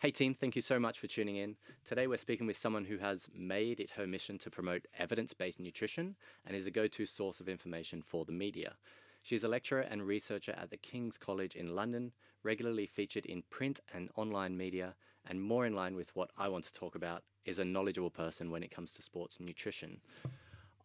Hey, team, thank you so much for tuning in. Today, we're speaking with someone who has made it her mission to promote evidence based nutrition and is a go to source of information for the media. She's a lecturer and researcher at the King's College in London, regularly featured in print and online media, and more in line with what I want to talk about, is a knowledgeable person when it comes to sports nutrition.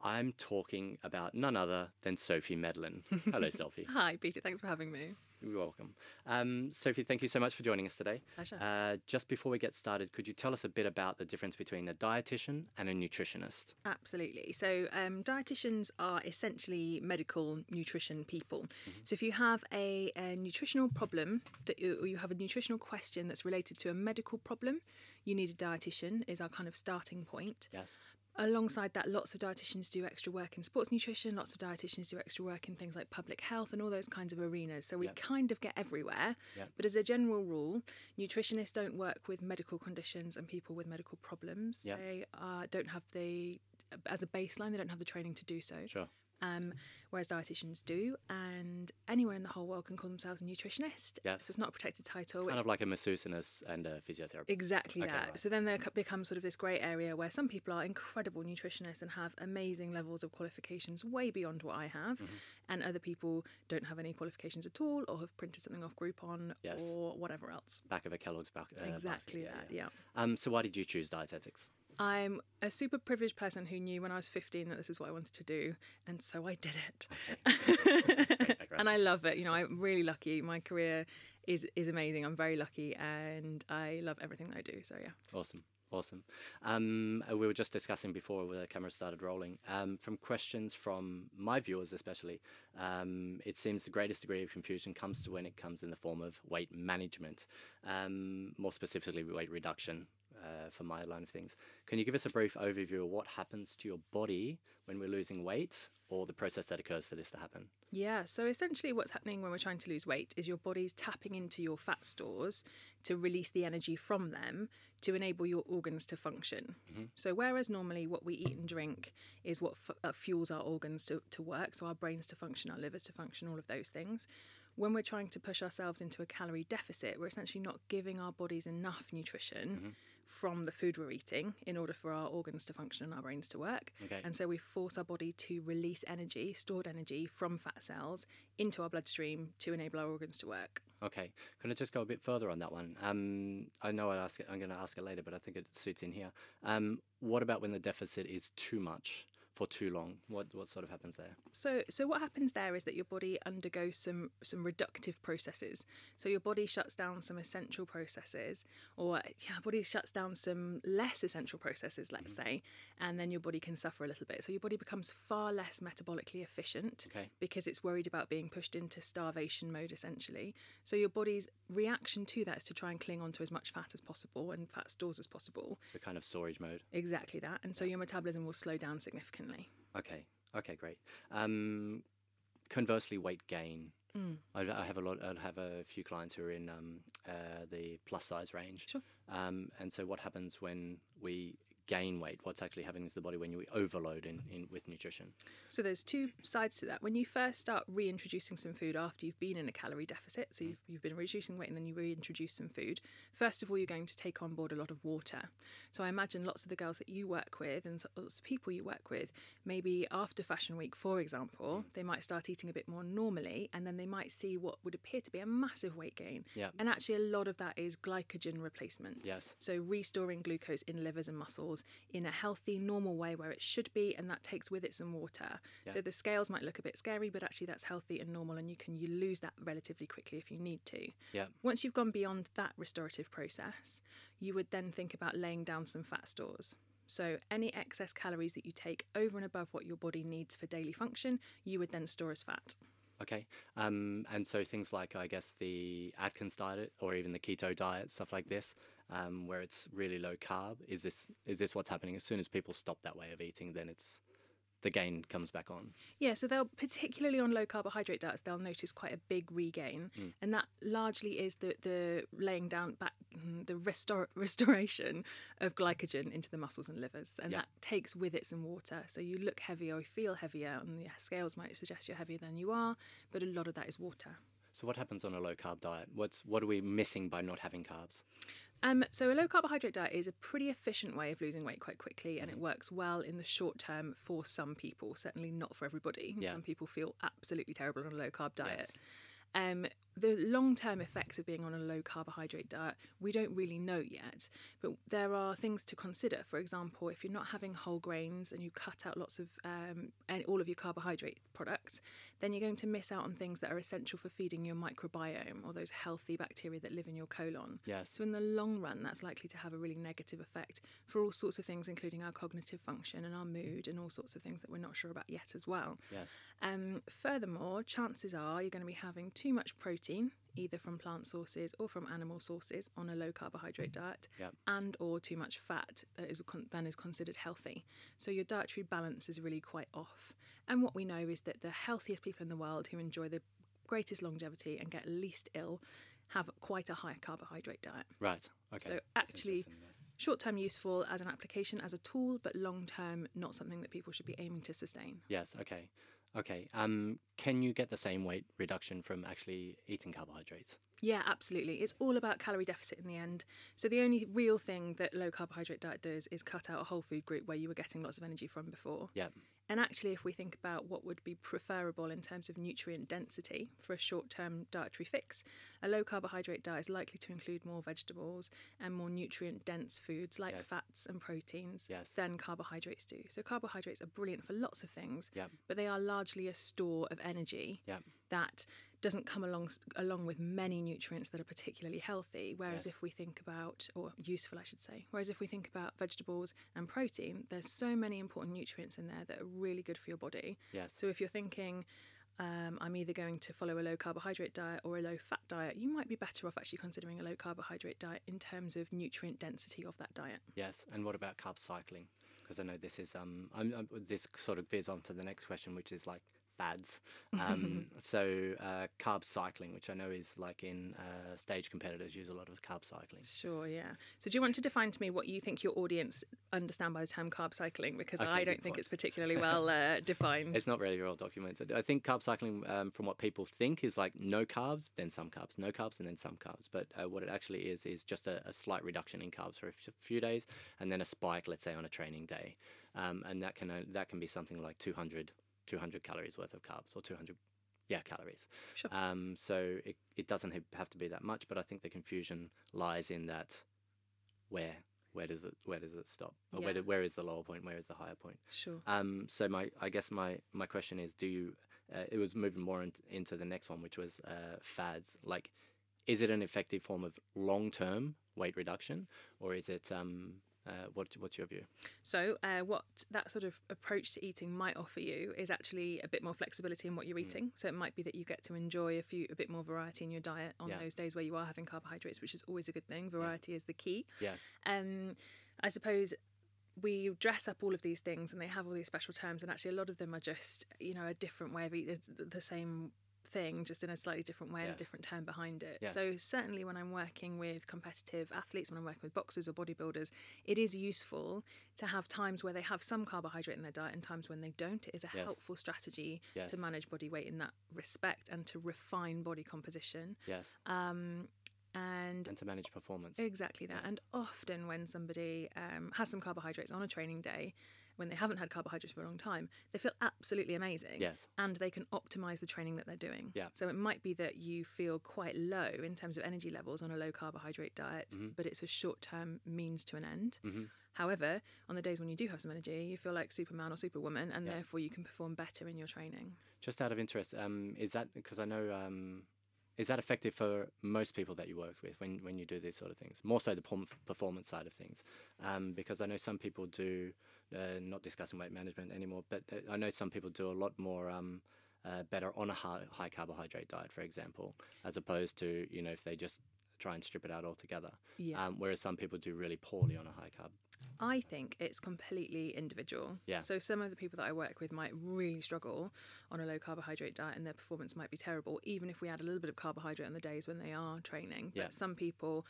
I'm talking about none other than Sophie Medlin. Hello, Sophie. Hi, Peter. Thanks for having me. You're welcome. Um, Sophie, thank you so much for joining us today. Pleasure. Uh, just before we get started, could you tell us a bit about the difference between a dietitian and a nutritionist? Absolutely. So, um, dietitians are essentially medical nutrition people. So, if you have a, a nutritional problem that you, or you have a nutritional question that's related to a medical problem, you need a dietitian. Is our kind of starting point. Yes. Alongside that, lots of dietitians do extra work in sports nutrition, lots of dietitians do extra work in things like public health and all those kinds of arenas. So we Yep. kind of get everywhere. Yep. But as a general rule, nutritionists don't work with medical conditions and people with medical problems. Yep. They uh, don't have the, as a baseline, they don't have the training to do so. Sure. Um, whereas dietitians do, and anyone in the whole world can call themselves a nutritionist. Yes. So it's not a protected title. which Kind of like a masseuse and a, s- and a physiotherapist. Exactly Okay, that. right. So then there becomes sort of this grey area where some people are incredible nutritionists and have amazing levels of qualifications way beyond what I have, Mm-hmm. and other people don't have any qualifications at all or have printed something off Groupon Yes. or whatever else. Back of a Kellogg's back. Uh, exactly basket, that, yeah. Um, so why did you choose dietetics? I'm a super privileged person who knew when I was 15 that this is what I wanted to do, and so I did it. and I love it. You know, I'm really lucky. My career is is amazing. I'm very lucky, and I love everything that I do. So yeah. Awesome. Awesome. Um, uh, we were just discussing before the camera started rolling. Um, from questions from my viewers, especially, um, it seems the greatest degree of confusion comes to when it comes in the form of weight management, um, more specifically weight reduction. Uh, for my line of things, can you give us a brief overview of what happens to your body when we're losing weight, or the process that occurs for this to happen? Yeah, so essentially, what's happening when we're trying to lose weight is your body's tapping into your fat stores to release the energy from them to enable your organs to function. So, whereas normally what we eat and drink is what f- uh, fuels our organs to, to work, so our brains to function, our livers to function, all of those things. When we're trying to push ourselves into a calorie deficit, we're essentially not giving our bodies enough nutrition from the food we're eating in order for our organs to function and our brains to work. Okay. And so we force our body to release energy, stored energy from fat cells into our bloodstream to enable our organs to work. Okay, can I just go a bit further on that one? Um, I know I ask it, I'm going to ask it later, but I think it suits in here. Um, what about when the deficit is too much for too long? What what sort of happens there? So, so what happens there is that your body undergoes some some reductive processes. So your body shuts down some essential processes, or yeah, body shuts down some less essential processes, let's mm-hmm. say, and then your body can suffer a little bit. So your body becomes far less metabolically efficient Okay. because it's worried about being pushed into starvation mode, essentially. So your body's reaction to that is to try and cling onto as much fat as possible and fat stores as possible. The kind of storage mode. Exactly that, and so your metabolism will slow down significantly. Okay, okay, great. Um, conversely, weight gain. Mm. I, I have a lot. I have a few clients who are in um, uh, the plus size range. Sure. Um, and so, what happens when we gain weight? What's actually happening to the body when you overload in, in with nutrition? So there's two sides to that. When you first start reintroducing some food after you've been in a calorie deficit, so mm. you've, you've been reducing weight and then you reintroduce some food, first of all, you're going to take on board a lot of water. So I imagine lots of the girls that you work with and lots of people you work with, maybe after Fashion Week, for example, mm. they might start eating a bit more normally and then they might see what would appear to be a massive weight gain. Yeah. And actually, a lot of that is glycogen replacement. Yes. So restoring glucose in livers and muscles in a healthy, normal way where it should be, and that takes with it some water. Yeah. So the scales might look a bit scary, but actually that's healthy and normal, and you can you lose that relatively quickly if you need to. Yeah. Once you've gone beyond that restorative process, you would then think about laying down some fat stores. So any excess calories that you take over and above what your body needs for daily function, you would then store as fat. Okay. Um, and so things like, I guess, the Atkins diet or even the keto diet, stuff like this, um, where it's really low carb, is this is this what's happening? As soon as people stop that way of eating, then it's the gain comes back on. Yeah, so they'll particularly on low carbohydrate diets, they'll notice quite a big regain, Mm. and that largely is the the laying down back the restor- restoration of glycogen into the muscles and livers, and Yeah. that takes with it some water. So you look heavier or feel heavier, and the scales might suggest you're heavier than you are, but a lot of that is water. So what happens on a low carb diet? What's what are we missing by not having carbs? Um, so a low carbohydrate diet is a pretty efficient way of losing weight quite quickly, and it works well in the short term for some people. Certainly not for everybody. Yeah. Some people feel absolutely terrible on a low carb diet. Yes. Um, the long term effects of being on a low carbohydrate diet, we don't really know yet, but there are things to consider. For example, if you're not having whole grains and you cut out lots of um, and all of your carbohydrate products, then you're going to miss out on things that are essential for feeding your microbiome or those healthy bacteria that live in your colon. Yes. So, in the long run, that's likely to have a really negative effect for all sorts of things, including our cognitive function and our mood and all sorts of things that we're not sure about yet as well. Yes. Um, furthermore, chances are you're going to be having too much protein, either from plant sources or from animal sources, on a low carbohydrate mm. diet, Yep. and or too much fat that is con- than is considered healthy. So your dietary balance is really quite off. And what we know is that the healthiest people in the world who enjoy the greatest longevity and get least ill have quite a high carbohydrate diet. Right. Okay. So actually, short term useful as an application, as a tool, but long term not something that people should be aiming to sustain. Yes. Okay. Okay. Um, can you get the same weight reduction from actually eating carbohydrates? Yeah, absolutely. It's all about calorie deficit in the end. So the only real thing that low carbohydrate diet does is cut out a whole food group where you were getting lots of energy from before. Yeah. And actually, if we think about what would be preferable in terms of nutrient density for a short term dietary fix, a low carbohydrate diet is likely to include more vegetables and more nutrient dense foods like Yes. fats and proteins Yes. than carbohydrates do. So, carbohydrates are brilliant for lots of things, Yeah. but they are largely a store of energy Yeah. that doesn't come along along with many nutrients that are particularly healthy. Whereas Yes. if we think about, or useful, I should say, whereas if we think about vegetables and protein, there's so many important nutrients in there that are really good for your body. Yes. So if you're thinking, um, I'm either going to follow a low carbohydrate diet or a low fat diet, you might be better off actually considering a low carbohydrate diet in terms of nutrient density of that diet. Yes, and what about carb cycling? Because I know this is um, I'm, I'm, this sort of veers on to the next question, which is like fads. Um, so uh, carb cycling, which I know is like in uh, stage competitors use a lot of carb cycling. Sure, yeah. So do you want to define to me what you think your audience understand by the term carb cycling? Because Okay, I don't think point. it's particularly well uh, defined. It's not really well documented. I think carb cycling, um, from what people think, is like no carbs, then some carbs, no carbs, and then some carbs. But uh, what it actually is is just a, a slight reduction in carbs for a few days, and then a spike, let's say, on a training day, um, and that can uh, that can be something like 200, 200 calories worth of carbs or 200 yeah calories Sure. um, so it, it doesn't have to be that much but i think the confusion lies in that where where does it where does it stop or where, do, where is the lower point where is the higher point Sure. um, so my, I guess my, my question is, do you? Uh, it was moving more in, into the next one, which was uh, fads. Like, is it an effective form of long term weight reduction, or is it? Um, uh, what, what's your view? So, uh, what that sort of approach to eating might offer you is actually a bit more flexibility in what Mm. you're eating. So, it might be that you get to enjoy a few a bit more variety in your diet on Yeah. those days where you are having carbohydrates, which is always a good thing. Variety is the key. Yes. Um, I suppose we dress up all of these things and they have all these special terms, and actually, a lot of them are just you know a different way of eating the same thing, just in a slightly different way and a different term behind it. Yes. So, certainly, when I'm working with competitive athletes, when I'm working with boxers or bodybuilders, it is useful to have times where they have some carbohydrate in their diet and times when they don't. It is a Yes. helpful strategy Yes. to manage body weight in that respect and to refine body composition. Yes. Um, and And to manage performance. Exactly that. And often, when somebody um, has some carbohydrates on a training day, when they haven't had carbohydrates for a long time, they feel absolutely amazing. Yes. And they can optimize the training that they're doing. Yeah. So it might be that you feel quite low in terms of energy levels on a low carbohydrate diet, Mm-hmm. but it's a short term means to an end. However, on the days when you do have some energy, you feel like Superman or Superwoman, and Yeah. therefore you can perform better in your training. Just out of interest, um, is that because I know um, is that effective for most people that you work with when, when you do these sort of things? More so the performance side of things, um, because I know some people do uh, not discussing weight management anymore, but uh, I know some people do a lot more. Um, uh, better on a high, high carbohydrate diet, for example, as opposed to you know if they just try and strip it out altogether. Yeah. Um, whereas some people do really poorly on a high carb. I think it's completely individual. Yeah. So some of the people that I work with might really struggle on a low carbohydrate diet and their performance might be terrible, even if we add a little bit of carbohydrate on the days when they are training. But Yeah. some people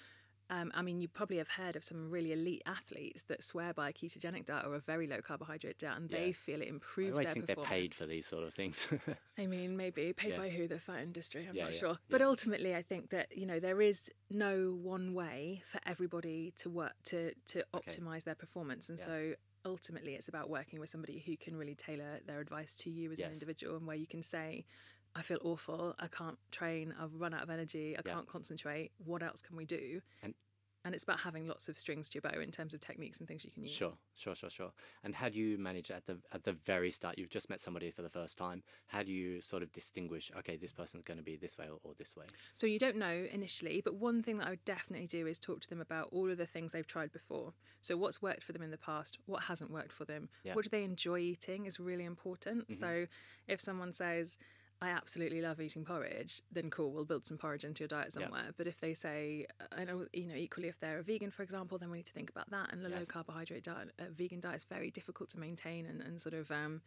Um, I mean, you probably have heard of some really elite athletes that swear by a ketogenic diet or a very low carbohydrate diet, and they feel it I improves always their think they're paid for these sort of things. I mean, maybe paid Yeah. by who? The fat industry. I'm Yeah, not yeah, sure. But ultimately, I think that you know there is no one way for everybody to work to to optimize their performance, and Yes. so ultimately, it's about working with somebody who can really tailor their advice to you as an individual, and where you can say. I feel awful. I can't train. I've run out of energy. I Yeah. can't concentrate. What else can we do? And- and it's about having lots of strings to your bow in terms of techniques and things you can use. Sure, sure, sure, sure. And how do you manage at the at the very start? You've just met somebody for the first time. How do you sort of distinguish? Okay, this person's going to be this way or, or this way. So you don't know initially, but one thing that I would definitely do is talk to them about all of the things they've tried before. So what's worked for them in the past, what hasn't worked for them, Yeah. what do they enjoy eating is really important. Mm-hmm. So if someone says, I absolutely love eating porridge, then cool, we'll build some porridge into your diet somewhere. But if they say, I know, you know, equally if they're a vegan, for example, then we need to think about that. And a low carbohydrate diet, a vegan diet is very difficult to maintain and, and sort of um,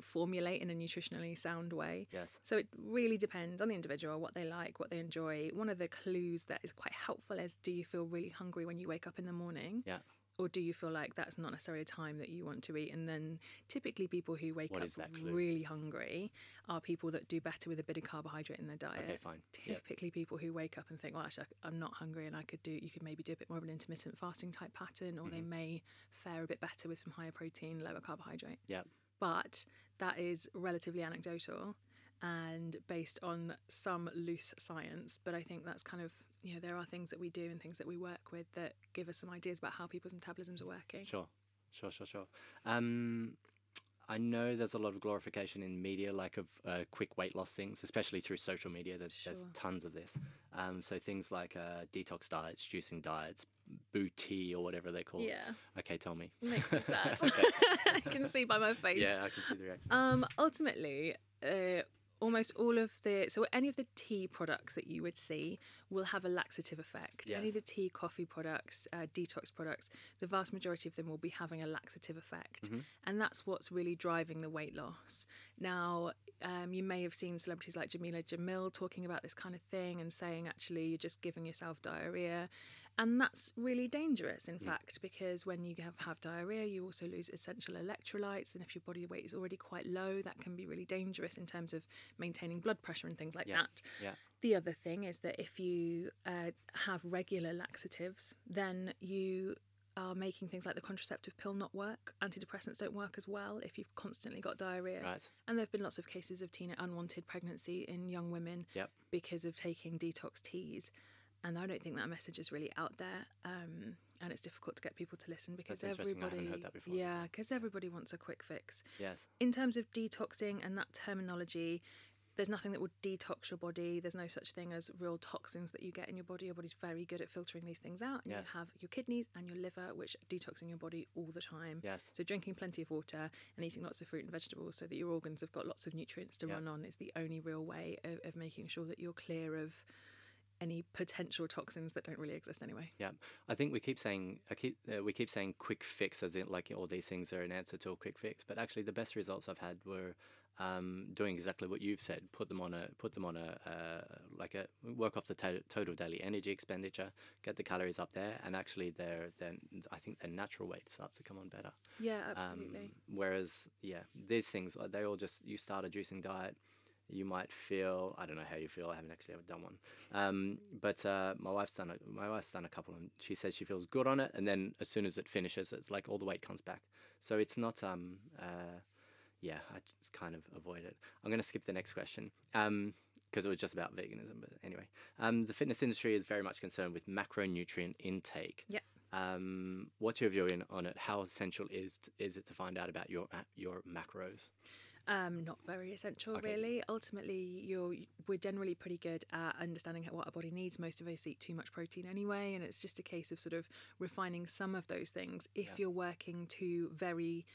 formulate in a nutritionally sound way. Yes. So it really depends on the individual, what they like, what they enjoy. One of the clues that is quite helpful is do you feel really hungry when you wake up in the morning? Yeah. Or do you feel like that's not necessarily a time that you want to eat? And then typically people who wake What up is that clue? really hungry are people that do better with a bit of carbohydrate in their diet. Okay, fine. Typically people who wake up and think, well, actually, I'm not hungry and I could do, you could maybe do a bit more of an intermittent fasting type pattern, or they Mm-hmm. may fare a bit better with some higher protein, lower carbohydrate Yeah. but that is relatively anecdotal and based on some loose science. But I think that's kind of, you know, there are things that we do and things that we work with that give us some ideas about how people's metabolisms are working. Sure, sure, sure, sure. Um, I know there's a lot of glorification in media, like of uh, quick weight loss things, especially through social media. There's, there's tons of this. Um, so things like uh, detox diets, juicing diets, Bootea or whatever they call it. Yeah, Okay, tell me. makes me sad. Okay. I can see by my face. Yeah, I can see the reaction. Um, ultimately, uh, almost all of the so any of the tea products that you would see will have a laxative effect. Any of the tea, coffee products, uh, detox products, the vast majority of them will be having a laxative effect, and that's what's really driving the weight loss. Now, um, you may have seen celebrities like Jameela Jamil talking about this kind of thing and saying actually you're just giving yourself diarrhea. And that's really dangerous, in fact, because when you have, have diarrhea, you also lose essential electrolytes. And if your body weight is already quite low, that can be really dangerous in terms of maintaining blood pressure and things like Yeah. that. Yeah. The other thing is that if you uh, have regular laxatives, then you are making things like the contraceptive pill not work. Antidepressants don't work as well if you've constantly got diarrhea. Right. And there have been lots of cases of teen unwanted pregnancy in young women Yep. because of taking detox teas. And I don't think that message is really out there. Um, and it's difficult to get people to listen because That's interesting. I everybody, heard that before. yeah, because everybody wants a quick fix. Yes. In terms of detoxing and that terminology, there's nothing that will detox your body. There's no such thing as real toxins that you get in your body. Your body's very good at filtering these things out. And Yes. you have your kidneys and your liver, which detox in your body all the time. Yes. So drinking plenty of water and eating lots of fruit and vegetables so that your organs have got lots of nutrients to Yeah. run on is the only real way of, of making sure that you're clear of any potential toxins that don't really exist anyway. Yeah, I think we keep saying I keep uh, we keep saying quick fix as in like all these things are an answer to a quick fix, but actually the best results I've had were um, doing exactly what you've said. Put them on a put them on a uh, like a work off the to- total daily energy expenditure, get the calories up there, and actually their then I think their natural weight starts to come on better. Yeah, absolutely. Um, whereas, yeah, these things they all just you start a juicing diet, you might feel I don't know how you feel. I haven't actually ever done one, um, but uh, my wife's done a, my wife's done a couple, and she says she feels good on it. And then as soon as it finishes, it's like all the weight comes back. So it's not um uh, yeah, I just kind of avoid it. I'm going to skip the next question. Um, because it was just about veganism, but anyway, um, the fitness industry is very much concerned with macronutrient intake. Yeah. Um, what's your view on it? How essential is is it to find out about your your macros? Um, not very essential, Okay. really. Ultimately, you're we're generally pretty good at understanding what our body needs. Most of us eat too much protein anyway, and it's just a case of sort of refining some of those things. If Yeah. you're working to very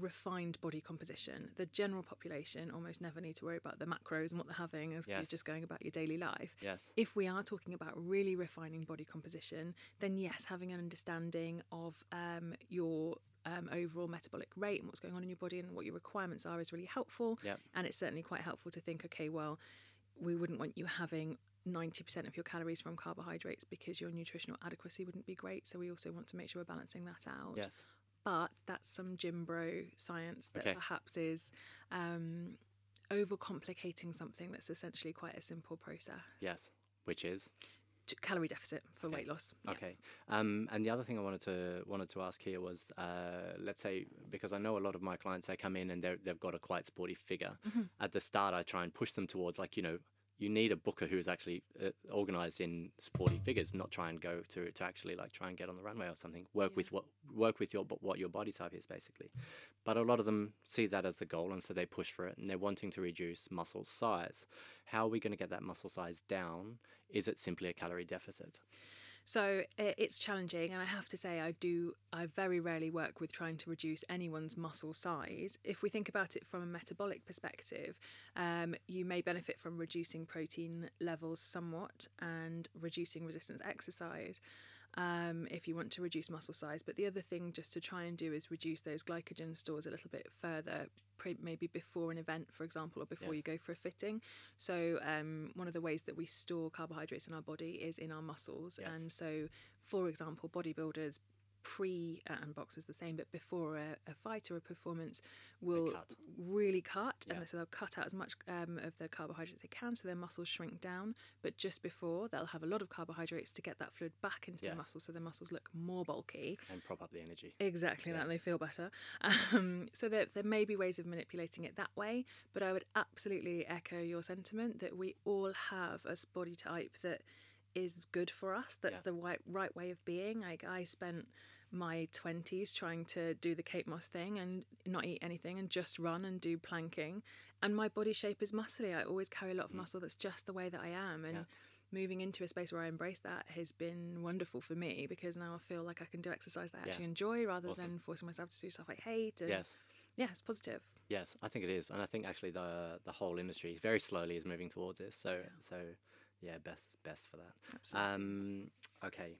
refined body composition, the general population almost never need to worry about the macros and what they're having as you're Yes. just going about your daily life. Yes. If we are talking about really refining body composition, then yes, having an understanding of um, your um, overall metabolic rate and what's going on in your body and what your requirements are is really helpful. Yep. And it's certainly quite helpful to think, okay, well, we wouldn't want you having 90% of your calories from carbohydrates because your nutritional adequacy wouldn't be great. So we also want to make sure we're balancing that out. Yes. But that's some gym bro science that Okay. perhaps is um, overcomplicating something that's essentially quite a simple process. Yes. Which is Calorie deficit for Okay. weight loss. Yeah. okay. Um, and the other thing I wanted to wanted to ask here was, uh, let's say, because I know a lot of my clients, they come in and they've got a quite sporty figure. Mm-hmm. At the start, I try and push them towards like you know. You need a booker who's actually uh, organized in sporty figures, not try and go to to actually like try and get on the runway or something. Work Yeah. with what work with your what your body type is basically. But a lot of them see that as the goal, and so they push for it, and they're wanting to reduce muscle size. How are we going to get that muscle size down? Is it simply a calorie deficit? So it's challenging, and I have to say, I do. I very rarely work with trying to reduce anyone's muscle size. If we think about it from a metabolic perspective, um, you may benefit from reducing protein levels somewhat and reducing resistance exercise. Um, if you want to reduce muscle size, but the other thing just to try and do is reduce those glycogen stores a little bit further, pre- maybe before an event, for example, or before Yes. you go for a fitting. So um, one of the ways that we store carbohydrates in our body is in our muscles, Yes. and so, for example, bodybuilders pre uh, and boxers the same, but before a, a fight or a performance will cut. really cut, Yeah. and so they'll cut out as much um, of the carbohydrates they can, so their muscles shrink down. But just before, they'll have a lot of carbohydrates to get that fluid back into Yes. their muscles, so their muscles look more bulky. and prop up the energy. Exactly Yeah. that, and they feel better. Um, so there, there may be ways of manipulating it that way, but I would absolutely echo your sentiment that we all have a body type that is good for us. That's Yeah. the right right way of being. Like I spent my twenties trying to do the Kate Moss thing and not eat anything and just run and do planking, and my body shape is muscly. I always carry a lot of muscle. That's just the way that I am, and Mm. Yeah. moving into a space where I embrace that has been wonderful for me because now I feel like I can do exercise that I Yeah. actually enjoy rather Awesome. than forcing myself to do stuff I hate. And Yes. yeah, it's positive. Yes, I think it is, and I think actually the the whole industry very slowly is moving towards this. So Yeah. so yeah, best best for that. Absolutely. Um, okay.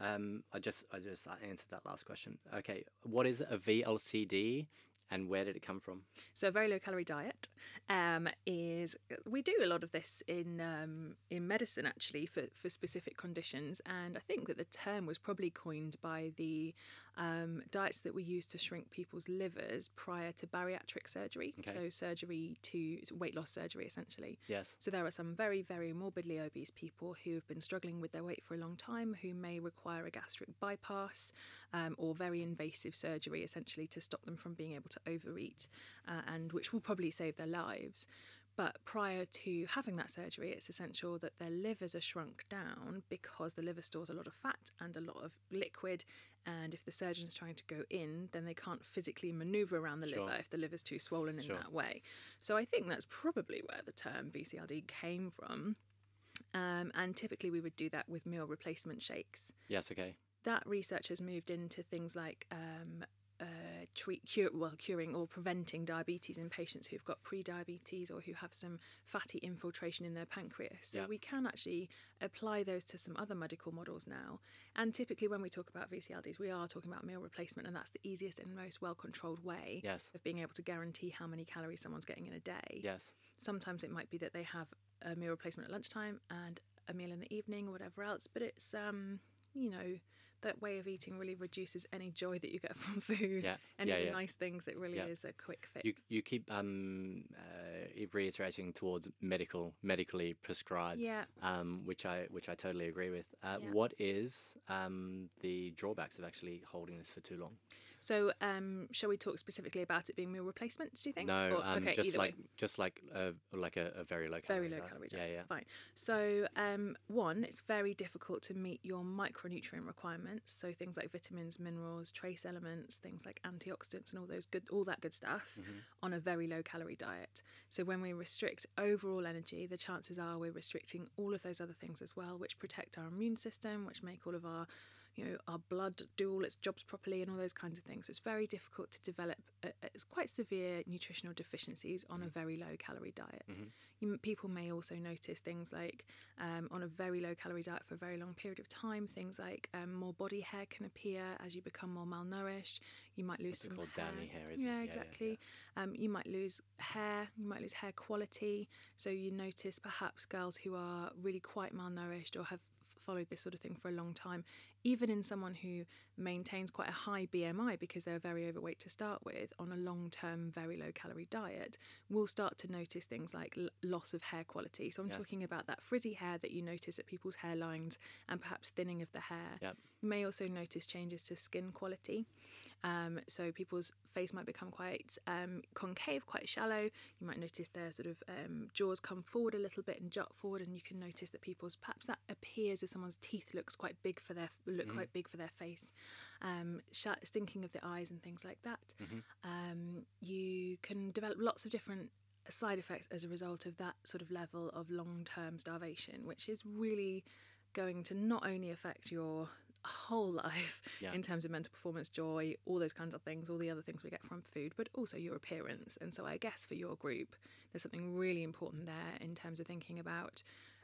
Um, I just I just answered that last question. Okay, what is a VLCD and where did it come from? So a very low calorie diet um, is we do a lot of this in um, in medicine actually for, for specific conditions, and I think that the term was probably coined by the um, diets that we use to shrink people's livers prior to bariatric surgery. Okay. So surgery to weight loss surgery essentially. Yes. So there are some very, very morbidly obese people who have been struggling with their weight for a long time, who may require a gastric bypass um, or very invasive surgery, essentially to stop them from being able to overeat, uh, and which will probably save their lives. But prior to having that surgery, it's essential that their livers are shrunk down because the liver stores a lot of fat and a lot of liquid. And if the surgeon's trying to go in, then they can't physically maneuver around the Sure. liver if the liver's too swollen in Sure. that way. So I think that's probably where the term VCLD came from. Um, and typically we would do that with meal replacement shakes. Yes. Okay. That research has moved into things like um, uh, treat, cure, well, curing or preventing diabetes in patients who've got pre-diabetes or who have some fatty infiltration in their pancreas. So Yeah. we can actually apply those to some other medical models now. And typically, when we talk about VCLDs, we are talking about meal replacement, and that's the easiest and most well-controlled way Yes. of being able to guarantee how many calories someone's getting in a day. Yes. Sometimes it might be that they have a meal replacement at lunchtime and a meal in the evening or whatever else, but it's um, you know, that way of eating really reduces any joy that you get from food. Yeah. Any yeah. Yeah. nice things, it really Yeah. is a quick fix. You you keep um uh, reiterating towards medical medically prescribed. yeah. Um, which I which I totally agree with. Uh. What is um the drawbacks of actually holding this for too long? So, um, shall we talk specifically about it being meal replacements? Do you think? No, Or- um, okay, just like way. just like a like a, a very low calorie Very low diet. calorie Yeah, diet. yeah. Fine. So, um, one, it's very difficult to meet your micronutrient requirements. So things like vitamins, minerals, trace elements, things like antioxidants, and all those good, all that good stuff, Mhm. on a very low calorie diet. So when we restrict overall energy, the chances are we're restricting all of those other things as well, which protect our immune system, which make all of our you know, our blood do all its jobs properly and all those kinds of things. So it's very difficult to develop. A, it's quite severe nutritional deficiencies on a very low calorie diet. You, people may also notice things like um, on a very low calorie diet for a very long period of time, things like um, more body hair can appear as you become more malnourished. You might lose What's some called? hair. Hair, isn't it? yeah, Yeah, yeah, exactly. Um, you might lose hair. You might lose hair quality. So you notice perhaps girls who are really quite malnourished or have followed this sort of thing for a long time, even in someone who maintains quite a high BMI because they're very overweight to start with, on a long term, very low calorie diet, will start to notice things like l- loss of hair quality. So I'm Yes. talking about that frizzy hair that you notice at people's hairlines and perhaps thinning of the hair. Yep. You may also notice changes to skin quality. Um, so people's face might become quite um, concave, quite shallow. You might notice their sort of um, jaws come forward a little bit and jut forward, and you can notice that people's perhaps that appears as someone's teeth looks quite big for their look quite big for their face. Um, sh- stinking of the eyes and things like that. Um, you can develop lots of different side effects as a result of that sort of level of long-term starvation, which is really going to not only affect your whole life Yeah. in terms of mental performance, joy, all those kinds of things, all the other things we get from food, but also your appearance. And so I guess for your group, there's something really important there in terms of thinking about,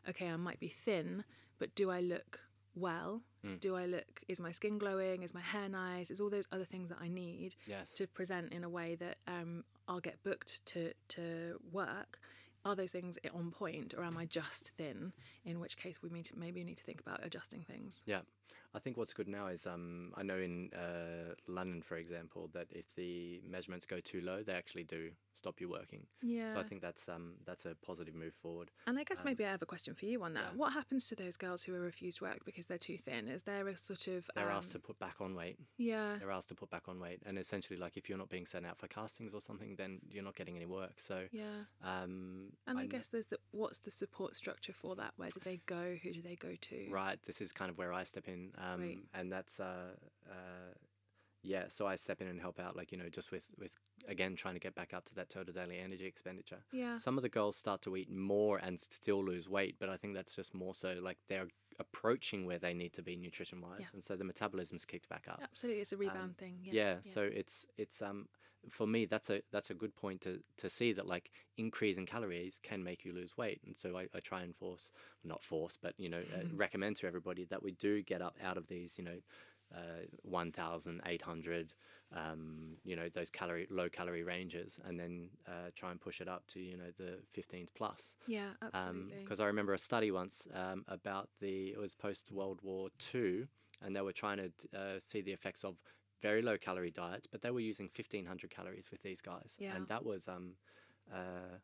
okay, I might be thin, but do I look well? Mm. Do I look, is my skin glowing? Is my hair nice? Is all those other things that I need Yes. to present in a way that um, I'll get booked to, to work? Are those things on point, or am I just thin? In which case, we need to, maybe need to think about adjusting things. Yeah, I think what's good now is um, I know in uh, London, for example, that if the measurements go too low, they actually do stop you working. Yeah. So I think that's um, that's a positive move forward. And I guess maybe I have a question for you on that. yeah. What happens to those girls who are refused work because they're too thin? Is there a sort of They're um, asked to put back on weight. yeah, They're asked to put back on weight, and essentially, like if you're not being sent out for castings or something, then you're not getting any work. So, yeah. um, And I, kn- guess there's the, what's the support structure for that? Where do they go? Who do they go to? Right. This is kind of where I step in, um, Great. and that's uh, uh, yeah. So I step in and help out, like you know, just with with again trying to get back up to that total daily energy expenditure. Yeah. Some of the girls start to eat more and still lose weight, but I think that's just more so like they're approaching where they need to be nutrition wise, Yeah. and so the metabolism's kicked back up. Absolutely, it's a rebound thing. Yeah. Um, Yeah, so it's it's um for me that's a that's a good point to to see that like increasing calories can make you lose weight, and so I, I try and force not force but you know uh, recommend to everybody that we do get up out of these you know. Uh, 1,800, um, you know, those calorie low calorie ranges, and then uh, try and push it up to you know the 15s plus yeah, absolutely. because I remember a study once um, about the it was post World War Two, and they were trying to uh, see the effects of very low calorie diets, but they were using fifteen hundred calories with these guys, Yeah. and that was um, uh,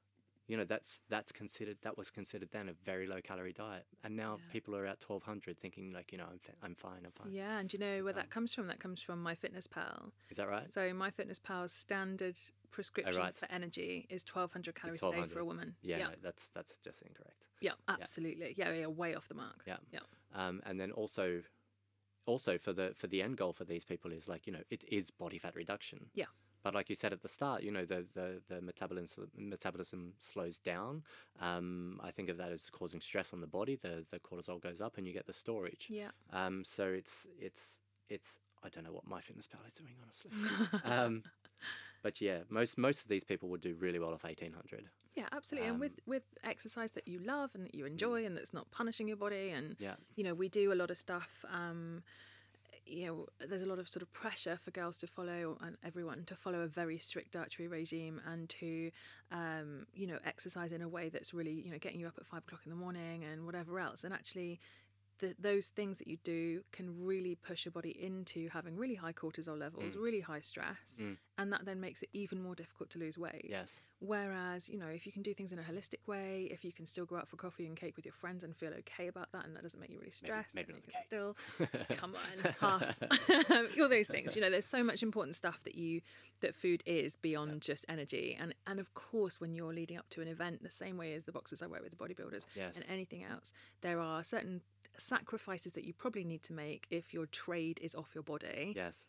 you know that's that's considered that was considered then a very low calorie diet, and now Yeah. people are at twelve hundred thinking like you know I'm fi- I'm fine I'm fine. yeah, and you know where um, that comes from? That comes from MyFitnessPal. Is that right? So MyFitnessPal's standard prescription right. for energy is 1,200 calories a day for a woman. Yeah, yeah, no, that's that's just incorrect. yeah, absolutely. Yeah, yeah, way off the mark. Yeah. yeah. um, and then also also for the for the end goal for these people is like you know it is body fat reduction Yeah. But like you said at the start you know the the, the metabolism metabolism slows down. Um, i think of that as causing stress on the body. The the cortisol goes up and you get the storage. Yeah. um, so it's it's it's i don't know what MyFitnessPal is doing honestly. Um, but yeah most most of these people would do really well off 1800 Yeah, absolutely. and Um, with with exercise that you love and that you enjoy and that's not punishing your body and yeah. you know, we do a lot of stuff um you know, there's a lot of sort of pressure for girls to follow and everyone to follow a very strict dietary regime and to, um, you know, exercise in a way that's really, you know, getting you up at five o'clock in the morning and whatever else. And actually, the, those things that you do can really push your body into having really high cortisol levels, mm. really high stress, mm. and that then makes it even more difficult to lose weight. yes. Whereas, you know, if you can do things in a holistic way, if you can still go out for coffee and cake with your friends and feel okay about that, and that doesn't make you really stressed, maybe and not you the can still come on and half, all those things. You know, there's so much important stuff that you that food is beyond just energy, and and of course, when you're leading up to an event, the same way as the boxers I wear with the bodybuilders Yes. and anything else, there are certain sacrifices that you probably need to make if your trade is off your body. Yes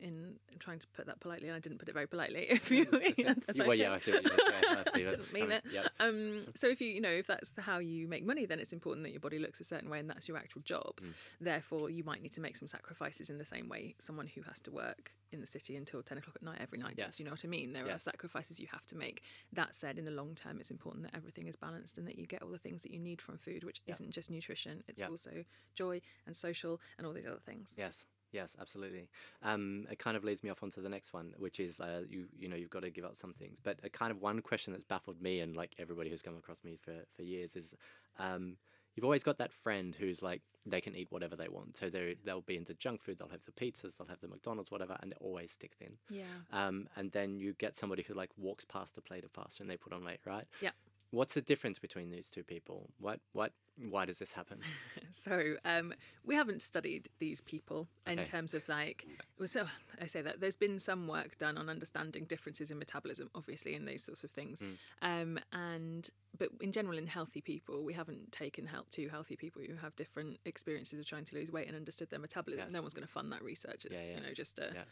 in trying to put that politely, and I didn't put it very politely. If you, that's well, yeah, I see what you mean. Yeah, I see didn't mean it. Yep. Um, so if you you know if that's the, how you make money, then it's important that your body looks a certain way, and that's your actual job. Mm. Therefore, you might need to make some sacrifices in the same way someone who has to work in the city until ten o'clock at night every night Yes. does. You know what I mean? There are sacrifices you have to make. That said, in the long term, it's important that everything is balanced and that you get all the things that you need from food, which Yeah. isn't just nutrition; it's also joy and social and all these other things. Yes, yes, absolutely. Um, it kind of leads me off onto the next one, which is uh, you you know you've got to give up some things. But a kind of one question that's baffled me and like everybody who's come across me for for years is, um, you've always got that friend who's like they can eat whatever they want. So they they'll be into junk food. They'll have the pizzas. They'll have the McDonald's, whatever, and they always stick thin. Yeah. Um, and then you get somebody who like walks past a plate of pasta and they put on weight, right? Yeah. What's the difference between these two people? What what why does this happen? So um, we haven't studied these people in Okay. terms of like. So I say that there's been some work done on understanding differences in metabolism, obviously, and those sorts of things. Um, and but in general, in healthy people, we haven't taken help to healthy people who have different experiences of trying to lose weight and understood their metabolism. Yes. No one's going to fund that research. It's Yeah, yeah. you know just a Yeah.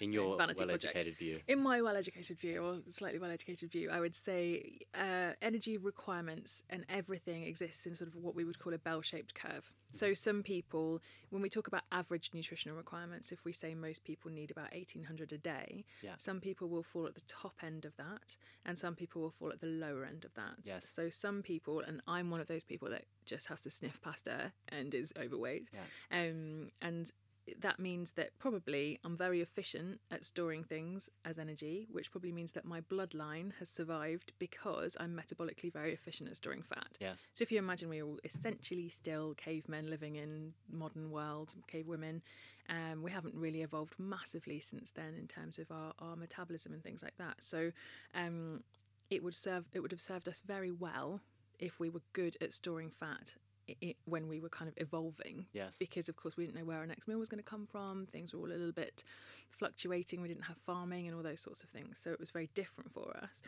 In your vanity well-educated view. in my well-educated view or slightly well-educated view i would say uh, energy requirements and everything exists in sort of what we would call a bell-shaped curve so some people when we talk about average nutritional requirements if we say most people need about 1800 a day Yeah. some people will fall at the top end of that and some people will fall at the lower end of that Yes. so some people and i'm one of those people that just has to sniff pasta and is overweight yeah. um, and that means that probably I'm very efficient at storing things as energy, which probably means that my bloodline has survived because I'm metabolically very efficient at storing fat. Yes. So if you imagine we are all essentially still cavemen living in modern world, cave women, um, we haven't really evolved massively since then in terms of our, our metabolism and things like that. So um, it would serve it would have served us very well if we were good at storing fat i i when we were kind of evolving. Yes. because of course we didn't know where our next meal was going to come from. Things were all a little bit fluctuating. We didn't have farming and all those sorts of things. So it was very different for us.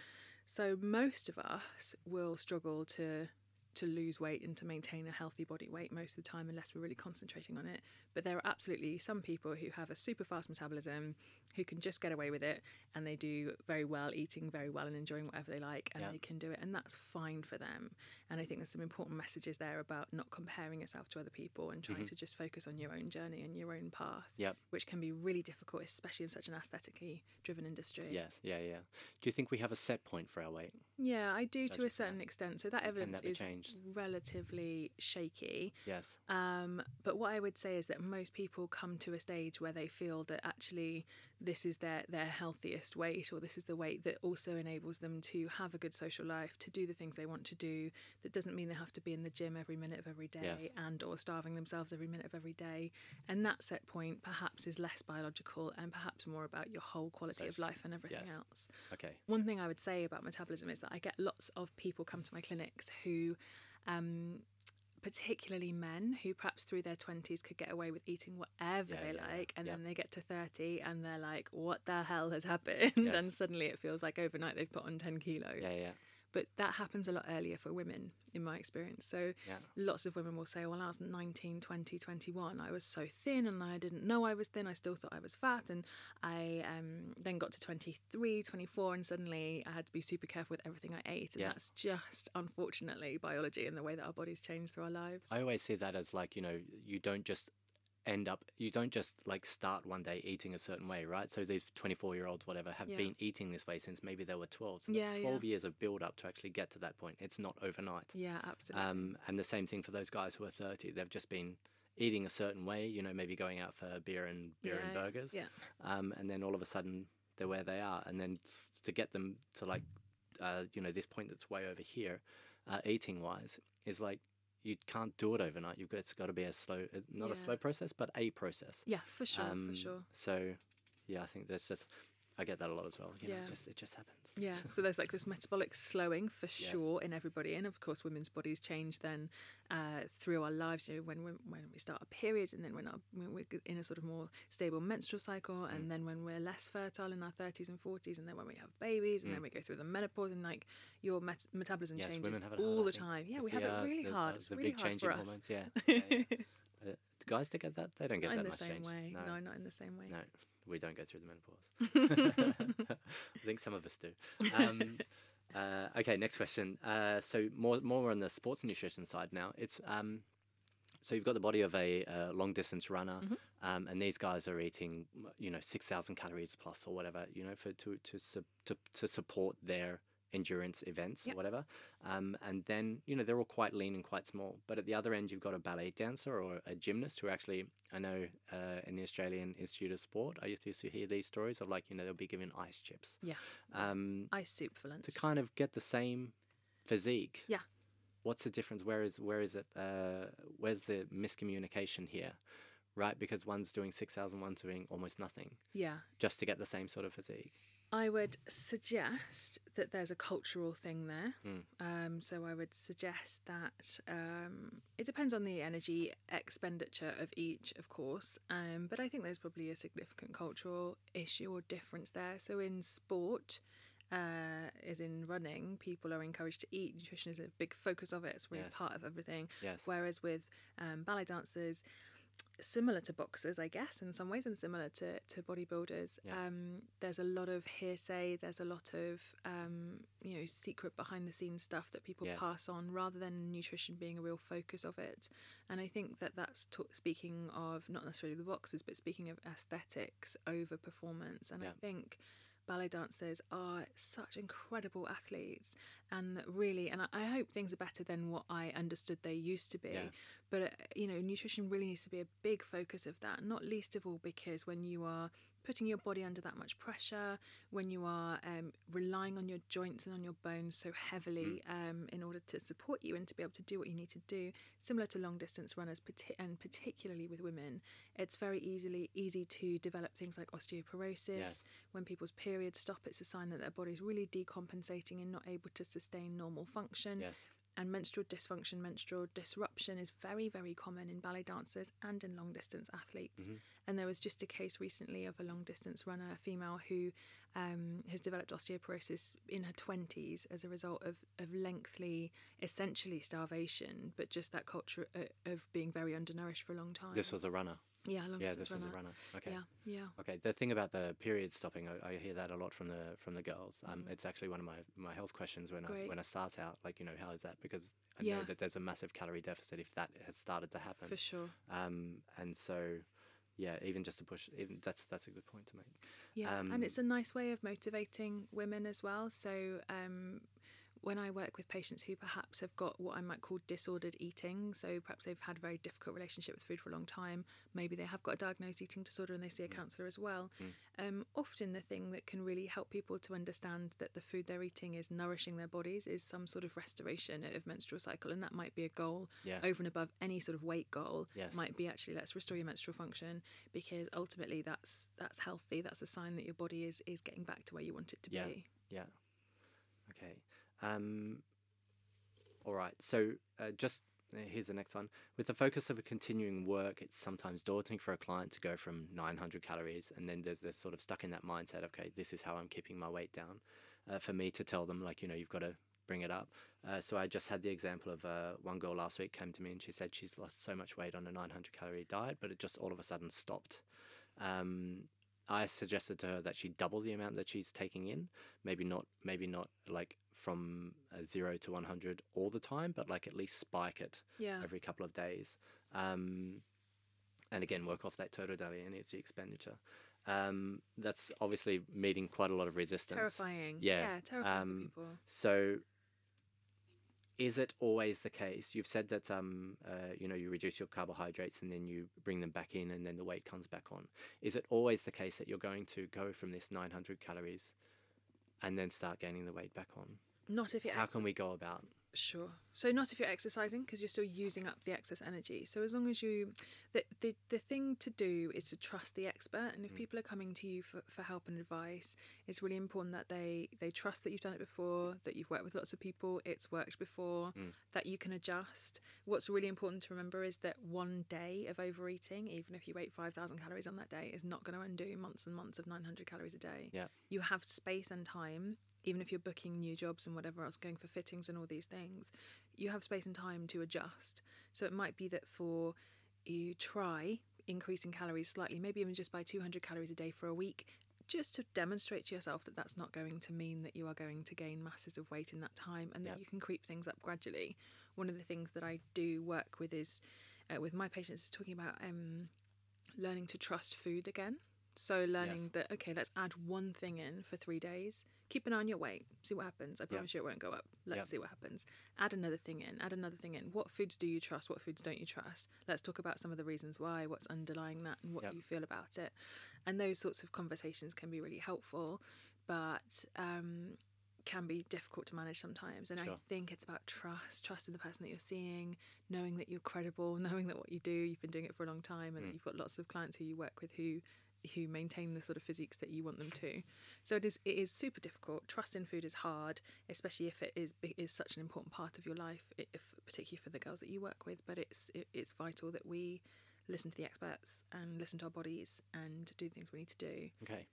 So most of us will struggle to to lose weight and to maintain a healthy body weight most of the time unless we're really concentrating on it. But there are absolutely some people who have a super fast metabolism who can just get away with it and they do very well eating very well and enjoying whatever they like and Yeah. they can do it and that's fine for them and i think there's some important messages there about not comparing yourself to other people and trying to just focus on your own journey and your own path Yep. which can be really difficult especially in such an aesthetically driven industry Yes. Yeah. Yeah. Do you think we have a set point for our weight? yeah i do to a certain extent so that evidence that is changed? relatively shaky Yes. um, but what I would say is that most people come to a stage where they feel that actually this is their, their healthiest weight, or this is the weight that also enables them to have a good social life, to do the things they want to do. That doesn't mean they have to be in the gym every minute of every day Yes. and or starving themselves every minute of every day. And that set point perhaps is less biological and perhaps more about your whole quality of life and everything Yes. else. Okay. One thing I would say about metabolism is that I get lots of people come to my clinics who, um, particularly men, who perhaps through their 20s could get away with eating whatever Yeah, they yeah, like, and yeah. then they get to 30 and they're like, what the hell has happened? Yes. And suddenly it feels like overnight they've put on 10 kilos. Yeah. Yeah. But that happens a lot earlier for women, in my experience. So Yeah. lots of women will say, well, I was 19, 20, 21. I was so thin and I didn't know I was thin. I still thought I was fat. And I um, then got to 23, 24, and suddenly I had to be super careful with everything I ate. And Yeah. that's just, unfortunately, biology and the way that our bodies change through our lives. I always see that as like you know you don't just end up you don't just like start one day eating a certain way right so these 24 year olds whatever have Yeah. been eating this way since maybe they were 12 so Yeah, that's yeah. 12 years of build up to actually get to that point it's not overnight yeah, absolutely. um, and the same thing for those guys who are 30 they've just been eating a certain way you know maybe going out for beer and beer and burgers yeah. um, and then all of a sudden they're where they are and then to get them to like uh, you know this point that's way over here uh, eating wise is like you can't do it overnight. You've got it's got to be a slow uh, not a slow process but a process. Yeah, for sure, um, for sure. so yeah i think there's just i get that a lot as well you know Yeah. it just it just happens Yeah, so there's like this metabolic slowing for sure in everybody, and of course, women's bodies change then uh, through our lives. You know, when we when we start our periods, and then when, our, when we're in a sort of more stable menstrual cycle, Mm. and then when we're less fertile in our 30s and 40s, and then when we have babies, and then we go through the menopause, and like your met- metabolism Mm. yes changes have hard, all I the time. Yeah, we have the, it uh, really the, hard. uh, It's really big hard for us. hormones yeah, yeah, yeah. Do guys to get that? They don't get not that in the much same change. way. No. No. not in the same way. No, we don't go through the menopause. I think some of us do. Um, uh, okay, next question. Uh, so more more on the sports nutrition side now. It's um, so you've got the body of a, uh long distance runner, um, and these guys are eating you know six thousand calories plus or whatever you know for to to to, to support their endurance events Yep. or whatever. Um, and then you know they're all quite lean and quite small. But at the other end, you've got a ballet dancer or a gymnast who actually I know uh, in the Australian Institute of Sport, I used to, hear these stories of like you know they'll be given ice chips Yeah. um, Ice soup for lunch. to kind of get the same physique. Yeah. What's the difference? Where is where is it? Uh, where's the miscommunication here? Right, because one's doing six thousand, one's doing almost nothing, yeah. just to get the same sort of physique. I would suggest that there's a cultural thing there. Mm. Um, so I would suggest that um, it depends on the energy expenditure of each, of course. Um, but I think there's probably a significant cultural issue or difference there. So in sport, uh, as in running, people are encouraged to eat. Nutrition is a big focus of it. It's really Yes. part of everything. Yes. Whereas with um, ballet dancers, similar to boxers, I guess, in some ways, and similar to, to bodybuilders, Yeah. um, there's a lot of hearsay, there's a lot of, um, you know, secret behind the scenes stuff that people Yes. pass on rather than nutrition being a real focus of it. And I think that that's ta- speaking of not necessarily the boxers, but speaking of aesthetics over performance. And I think ballet dancers are such incredible athletes and that really and I, I hope things are better than what i understood they used to be Yeah. but uh, you know nutrition really needs to be a big focus of that not least of all because when you are putting your body under that much pressure when you are um, relying on your joints and on your bones so heavily um, in order to support you and to be able to do what you need to do similar to long distance runners and particularly with women it's very easily easy to develop things like osteoporosis Yes. when people's periods stop it's a sign that their body's really decompensating and not able to sustain normal function Yes. And menstrual dysfunction, menstrual disruption is very, very common in ballet dancers and in long distance athletes. And there was just a case recently of a long distance runner, a female who um, has developed osteoporosis in her 20s as a result of, of lengthy, essentially starvation, but just that culture uh, of being very undernourished for a long time. This was a runner. Yeah, long Yeah, this runner. a runner. Okay. Yeah, yeah. Okay, the thing about the period stopping, I, I hear that a lot from the from the girls. Um, Mm. it's actually one of my, my health questions when I when I start out. Like, you know, how is that? Because I Yeah. know that there's a massive calorie deficit if that has started to happen. For sure. Um, and so, yeah, even just to push, even that's that's a good point to make. Yeah, Um, and it's a nice way of motivating women as well. So um, when I work with patients who perhaps have got what I might call disordered eating, so perhaps they've had a very difficult relationship with food for a long time, maybe they have got a diagnosed eating disorder and they see a counsellor as well. Um, often the thing that can really help people to understand that the food they're eating is nourishing their bodies is some sort of restoration of menstrual cycle, and that might be a goal Yeah. over and above any sort of weight goal. Yes. Might be actually let's restore your menstrual function because ultimately that's that's healthy. That's a sign that your body is is getting back to where you want it to Yeah. be. Yeah. Okay. Um, all right. So uh, just uh, here's the next one. With the focus of a continuing work, it's sometimes daunting for a client to go from 900 calories, and then there's they're sort of stuck in that mindset. Okay, this is how I'm keeping my weight down. Uh, for me to tell them like you know you've got to bring it up. Uh, so I just had the example of uh, one girl last week came to me and she said she's lost so much weight on a 900 calorie diet, but it just all of a sudden stopped. Um, I suggested to her that she double the amount that she's taking in. Maybe not, maybe not like from uh, zero to 100 all the time, but like at least spike it Yeah. every couple of days. Um, and again, work off that total daily energy expenditure. Um, that's obviously meeting quite a lot of resistance. Terrifying. Yeah, terrifying um, for people. So, is it always the case? You've said that um, uh, you know you reduce your carbohydrates and then you bring them back in, and then the weight comes back on. Is it always the case that you're going to go from this 900 calories and then start gaining the weight back on? Not if you're How can we go about? Sure. So not if you're exercising because you're still using up the excess energy. So as long as you, the the, the thing to do is to trust the expert. And if mm. people are coming to you for, for help and advice, it's really important that they they trust that you've done it before, that you've worked with lots of people, it's worked before, mm. that you can adjust. What's really important to remember is that one day of overeating, even if you ate five thousand calories on that day, is not going to undo months and months of nine hundred calories a day. Yeah. You have space and time even if you're booking new jobs and whatever else, going for fittings and all these things, you have space and time to adjust. So it might be that for you try increasing calories slightly, maybe even just by 200 calories a day for a week, just to demonstrate to yourself that that's not going to mean that you are going to gain masses of weight in that time and that Yep. you can creep things up gradually. One of the things that I do work with is uh, with my patients is talking about um, learning to trust food again. So learning Yes. that okay, let's add one thing in for three days. Keep an eye on your weight. See what happens. I promise you it won't go up. Let's see what happens. Add another thing in. Add another thing in. What foods do you trust? What foods don't you trust? Let's talk about some of the reasons why. What's underlying that, and what you feel about it. And those sorts of conversations can be really helpful, but um, can be difficult to manage sometimes. And I think it's about trust, trust in the person that you're seeing, knowing that you're credible, knowing that what you do, you've been doing it for a long time, and that you've got lots of clients who you work with who who maintain the sort of physiques that you want them to. So it is it is super difficult. Trust in food is hard, especially if it is is such an important part of your life, if particularly for the girls that you work with. But it's it, it's vital that we listen to the experts and listen to our bodies and do the things we need to do. Okay.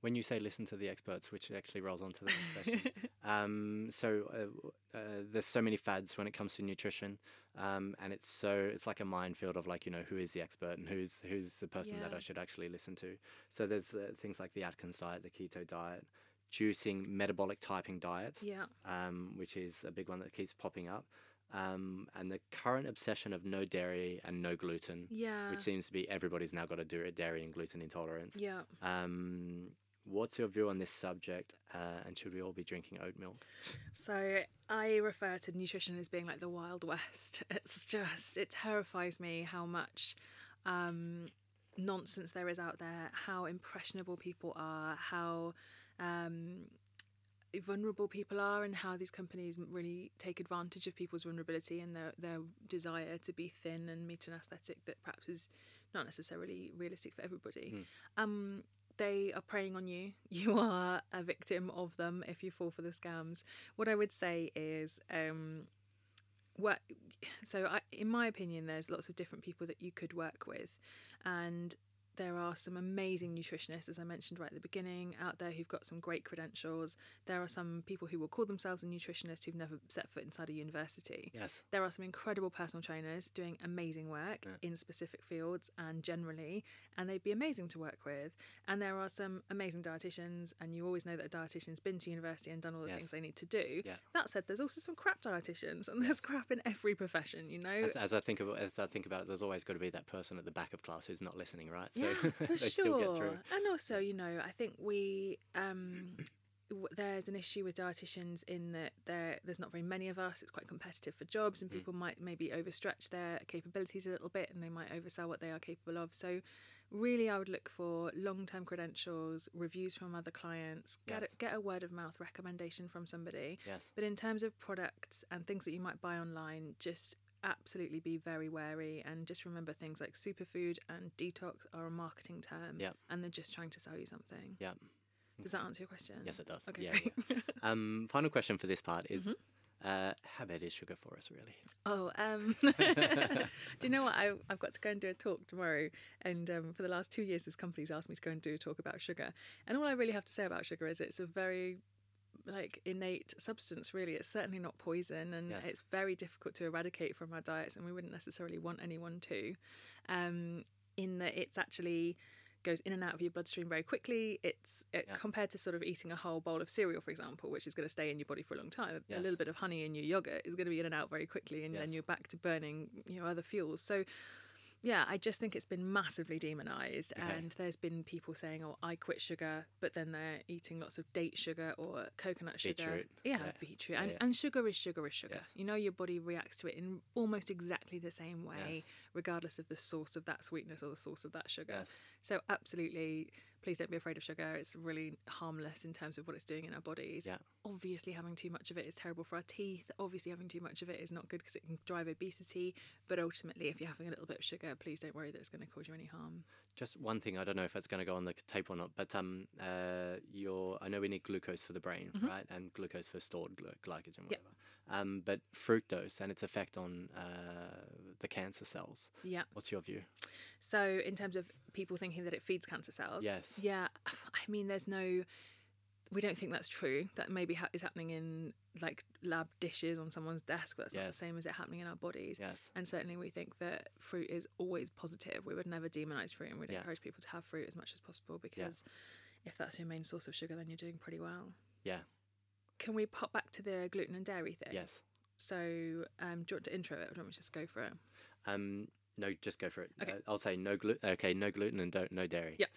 When you say listen to the experts, which actually rolls onto the next question. Um, so uh, uh, there's so many fads when it comes to nutrition, um, and it's so it's like a minefield of like you know who is the expert and who's who's the person that I should actually listen to. So there's uh, things like the Atkins diet, the keto diet, juicing, metabolic typing diet, Yeah. um, which is a big one that keeps popping up, um, and the current obsession of no dairy and no gluten, Yeah. which seems to be everybody's now got to do a dairy dairy and gluten intolerance. yeah. Um, what's your view on this subject? Uh, and should we all be drinking oat milk? So I refer to nutrition as being like the Wild West. It's just it terrifies me how much um, nonsense there is out there, how impressionable people are, how um, vulnerable people are, and how these companies really take advantage of people's vulnerability and their their desire to be thin and meet an aesthetic that perhaps is not necessarily realistic for everybody. Um, they are preying on you. You are a victim of them if you fall for the scams. What I would say is, um, what so I, in my opinion, there's lots of different people that you could work with, and there are some amazing nutritionists, as I mentioned right at the beginning, out there who've got some great credentials. There are some people who will call themselves a nutritionist who've never set foot inside a university. Yes. There are some incredible personal trainers doing amazing work in specific fields and generally, and they'd be amazing to work with. And there are some amazing dietitians, and you always know that a dietitian's been to university and done all the Yes. things they need to do. Yeah. That said, there's also some crap dietitians, and there's crap in every profession, you know? As, as I think about as I think about it, there's always got to be that person at the back of class who's not listening, right? So yeah, for they sure. still get through. And also, you know, I think we um, there's an issue with dietitians in that there there's not very many of us. It's quite competitive for jobs, Mm. and people might maybe overstretch their capabilities a little bit, and they might oversell what they are capable of. So. Really, I would look for long-term credentials, reviews from other clients, get Yes. a, get a word of mouth recommendation from somebody. Yes. But in terms of products and things that you might buy online, just absolutely be very wary and just remember things like superfood and detox are a marketing term Yep. and they're just trying to sell you something. Yeah. Does that answer your question? Yes, it does. Okay. Yeah. yeah. um, final question for this part is. Mm-hmm. Uh, how bad is sugar for us, really? Oh, um, do you know what? I, I've got to go and do a talk tomorrow. And um, for the last two years, this company's asked me to go and do a talk about sugar. And all I really have to say about sugar is it's a very like innate substance really it's certainly not poison and Yes. it's very difficult to eradicate from our diets and we wouldn't necessarily want anyone to um, in that it's actually goes in and out of your bloodstream very quickly. It's it, Yeah. compared to sort of eating a whole bowl of cereal for example which is going to stay in your body for a long time a little bit of honey in your yogurt is going to be in and out very quickly and then you're back to burning you know other fuels. So yeah, I just think it's been massively demonized, Okay. and there's been people saying, "Oh, I quit sugar," but then they're eating lots of date sugar or coconut sugar. Beetroot. Yeah, Yeah. beetroot, and, yeah. and sugar is sugar is sugar. Yes. You know, your body reacts to it in almost exactly the same way, Yes. regardless of the source of that sweetness or the source of that sugar. Yes. So, absolutely, please don't be afraid of sugar. It's really harmless in terms of what it's doing in our bodies. Yeah. Obviously, having too much of it is terrible for our teeth. Obviously, having too much of it is not good because it can drive obesity. But ultimately, if you're having a little bit of sugar, please don't worry that it's going to cause you any harm. Just one thing, I don't know if it's going to go on the tape or not, but um, uh, your I know we need glucose for the brain, right, and glucose for stored glycogen, Yep. whatever. Um, but fructose and its effect on uh, the cancer cells. Yeah. What's your view? So, in terms of people thinking that it feeds cancer cells, Yes. yeah, I mean, there's no we don't think that's true. That maybe ha- is happening in like lab dishes on someone's desk, but that's not the same as it happening in our bodies. Yes. And certainly, we think that fruit is always positive. We would never demonize fruit, and we'd Yeah. encourage people to have fruit as much as possible because if that's your main source of sugar, then you're doing pretty well. Yeah. Can we pop back to the gluten and dairy thing? Yes. So, um, do you want to intro it, or do you want me to just go for it? Um, no, just go for it. Okay. Uh, I'll say no gluten. Okay, no gluten and don't no dairy.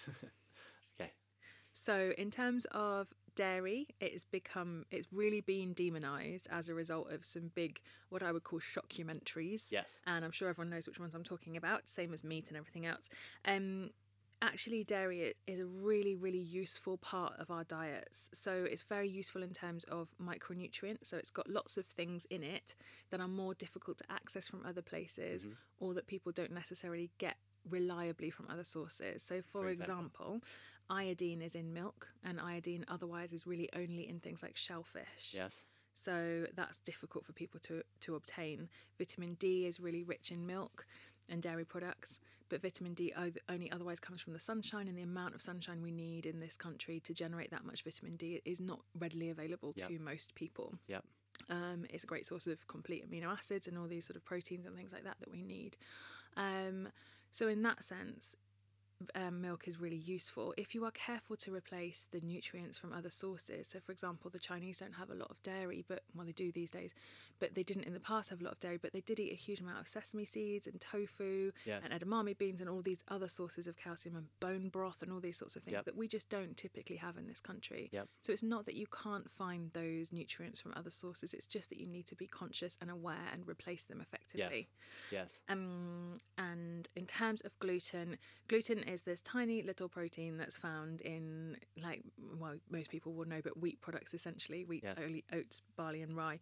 Okay. So, in terms of dairy, it has become it's really been demonized as a result of some big, what I would call shockumentaries. Yes. and I'm sure everyone knows which ones I'm talking about, same as meat and everything else. Um, actually, dairy is a really, really useful part of our diets. So it's very useful in terms of micronutrients. So it's got lots of things in it that are more difficult to access from other places or that people don't necessarily get reliably from other sources. So, for, For example, example? Iodine is in milk, and iodine otherwise is really only in things like shellfish. Yes. So that's difficult for people to, to obtain. Vitamin D is really rich in milk and dairy products, but vitamin D only otherwise comes from the sunshine, and the amount of sunshine we need in this country to generate that much vitamin D is not readily available Yep. to most people. Yep. Um, it's a great source of complete amino acids and all these sort of proteins and things like that that we need. Um, so, in that sense, um, milk is really useful if you are careful to replace the nutrients from other sources. So, for example, the Chinese don't have a lot of dairy, but well, they do these days, but they didn't in the past have a lot of dairy, but they did eat a huge amount of sesame seeds and tofu Yes. and edamame beans and all these other sources of calcium and bone broth and all these sorts of things Yep. that we just don't typically have in this country. Yep. So it's not that you can't find those nutrients from other sources, it's just that you need to be conscious and aware and replace them effectively. Yes. Um, and in terms of gluten, gluten is this tiny little protein that's found in, like, well, most people will know, but wheat products essentially wheat, Yes. only oats, barley, and rye.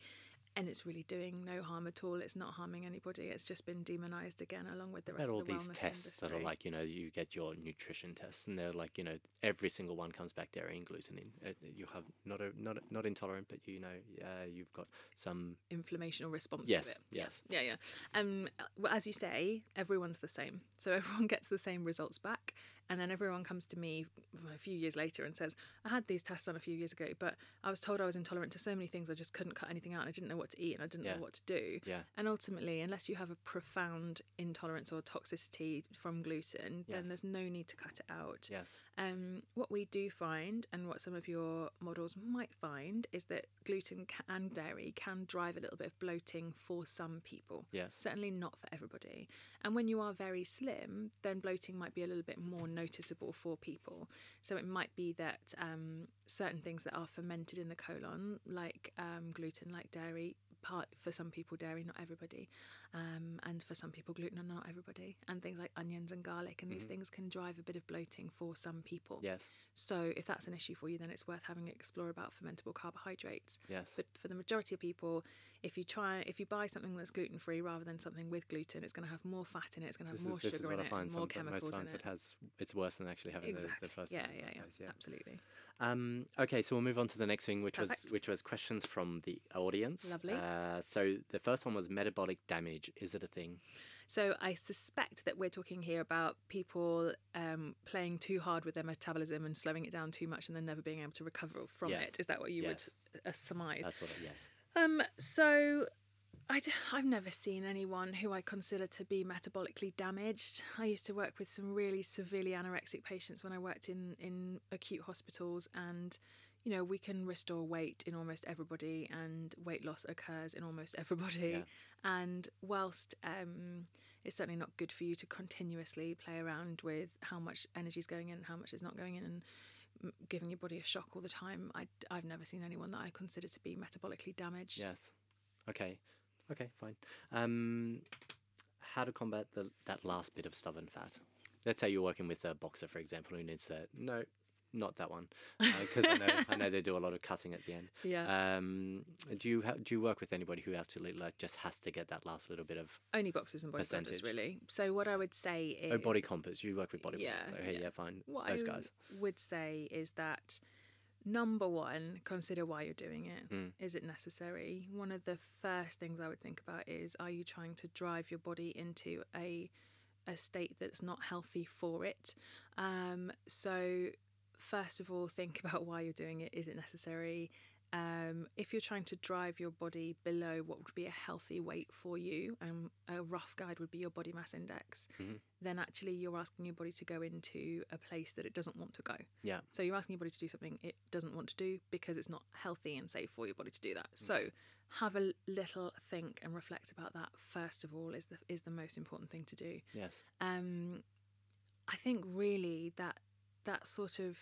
And it's really doing no harm at all. It's not harming anybody. It's just been demonized again, along with the rest About all of the these wellness tests industry. that are like, you know, you get your nutrition tests, and they're like, you know, every single one comes back dairy and gluten in. Uh, You have not a, not not intolerant, but you know, uh, you've got some. inflammation response Yes, to it. yes. Yeah, yeah. yeah. Um, well, as you say, everyone's the same. So everyone gets the same results back. And then everyone comes to me a few years later and says, I had these tests done a few years ago, but I was told I was intolerant to so many things, I just couldn't cut anything out and I didn't know what to eat and I didn't Yeah. know what to do. Yeah. And ultimately, unless you have a profound intolerance or toxicity from gluten, then there's no need to cut it out. Yes. Um, what we do find, and what some of your models might find, is that gluten and dairy can drive a little bit of bloating for some people. Yes. Certainly not for everybody. And when you are very slim, then bloating might be a little bit more noticeable for people. So it might be that um, certain things that are fermented in the colon, like um, gluten, like dairy, part for some people dairy, not everybody, um, and for some people gluten, not everybody, and things like onions and garlic, and these things can drive a bit of bloating for some people. Yes. So if that's an issue for you, then it's worth having an explore about fermentable carbohydrates. Yes. But for the majority of people, if you try, if you buy something that's gluten free rather than something with gluten, it's going to have more fat in it. It's going to have This more is, sugar in it, and more that most chemicals in it. it has, it's worse than actually having Exactly. the, the first. yeah, yeah, yeah, yeah. absolutely. Um, okay, so we'll move on to the next thing, which was which was questions from the audience. Lovely. Uh, so the first one was metabolic damage. Is it a thing? So I suspect that we're talking here about people um, playing too hard with their metabolism and slowing it down too much, and then never being able to recover from Yes. it. Is that what you Yes. would uh, surmise? That's what. Yes. Um, so I d- I've never seen anyone who I consider to be metabolically damaged. I used to work with some really severely anorexic patients when I worked in, in acute hospitals, and you know, we can restore weight in almost everybody, and weight loss occurs in almost everybody. Yeah. And whilst um, it's certainly not good for you to continuously play around with how much energy is going in and how much is not going in, and giving your body a shock all the time, I, I've never seen anyone that I consider to be metabolically damaged. Yes. Okay. Okay. Fine. Um, how to combat the that last bit of stubborn fat? Let's say you're working with a boxer, for example, who needs that. No, not that one, because I know I know they do a lot of cutting at the end. Yeah. Um, do you ha- do you work with anybody who absolutely like just has to get that last little bit of Only boxes and bodybuilders, percentage. really. So what I would say is oh body compass? You work with body Yeah, Okay, yeah. yeah, fine. what Those I guys. would say is that number one, consider why you're doing it. Is Mm. it necessary? One of the first things I would think about is are you trying to drive your body into a a state that's not healthy for it? Um, so first of all, think about why you're doing it. Is it necessary? Um, if you're trying to drive your body below what would be a healthy weight for you, and a rough guide would be your body mass index, Mhm. then actually you're asking your body to go into a place that it doesn't want to go. Yeah. So you're asking your body to do something it doesn't want to do because it's not healthy and safe for your body to do that. So have a little think and reflect about that. First of all, is the is the most important thing to do. Yes. Um, I think really that that sort of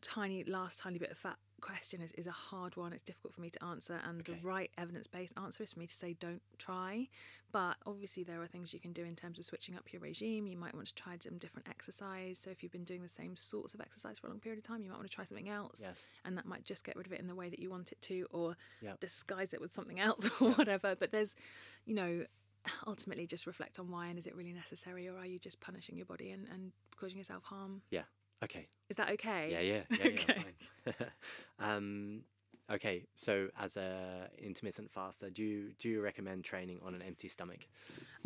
tiny last tiny bit of fat question is, is a hard one. It's difficult for me to answer, and Okay. the right evidence based answer is for me to say don't try. But obviously, there are things you can do in terms of switching up your regime. You might want to try some different exercise. So if you've been doing the same sorts of exercise for a long period of time, you might want to try something else Yes. and that might just get rid of it in the way that you want it to or Yep. disguise it with something else or whatever but there's you know ultimately just reflect on why and is it really necessary or are you just punishing your body and, and causing yourself harm Yeah. Okay. is that okay Yeah, yeah, yeah, yeah. Okay. fine. um, okay, so as a intermittent faster, do you do you recommend training on an empty stomach?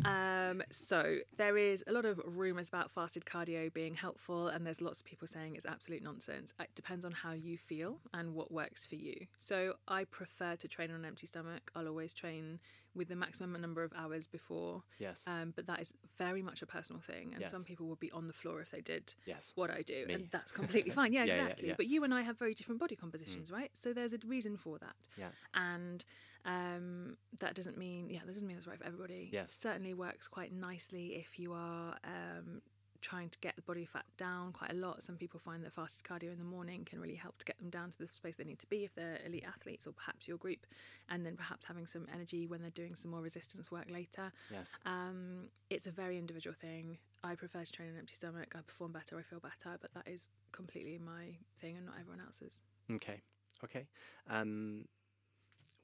Um, so there is a lot of rumours about fasted cardio being helpful, and there's lots of people saying it's absolute nonsense. It depends on how you feel and what works for you. So I prefer to train on an empty stomach. I'll always train with the maximum number of hours before, Yes. um, but that is very much a personal thing. And Yes. some people would be on the floor if they did yes. what I do, Me. and that's completely fine. Yeah, Yeah, yeah, exactly. yeah. Mm. But you and I have very different body compositions, right? So there's a reason for that Yeah. and um, that doesn't mean yeah that doesn't mean that's right for everybody Yes. it certainly works quite nicely if you are um, trying to get the body fat down quite a lot some people find that fasted cardio in the morning can really help to get them down to the space they need to be if they're elite athletes or perhaps your group and then perhaps having some energy when they're doing some more resistance work later Yes. um, it's a very individual thing i prefer to train an empty stomach i perform better i feel better but that is completely my thing and not everyone else's Okay. Okay. Um,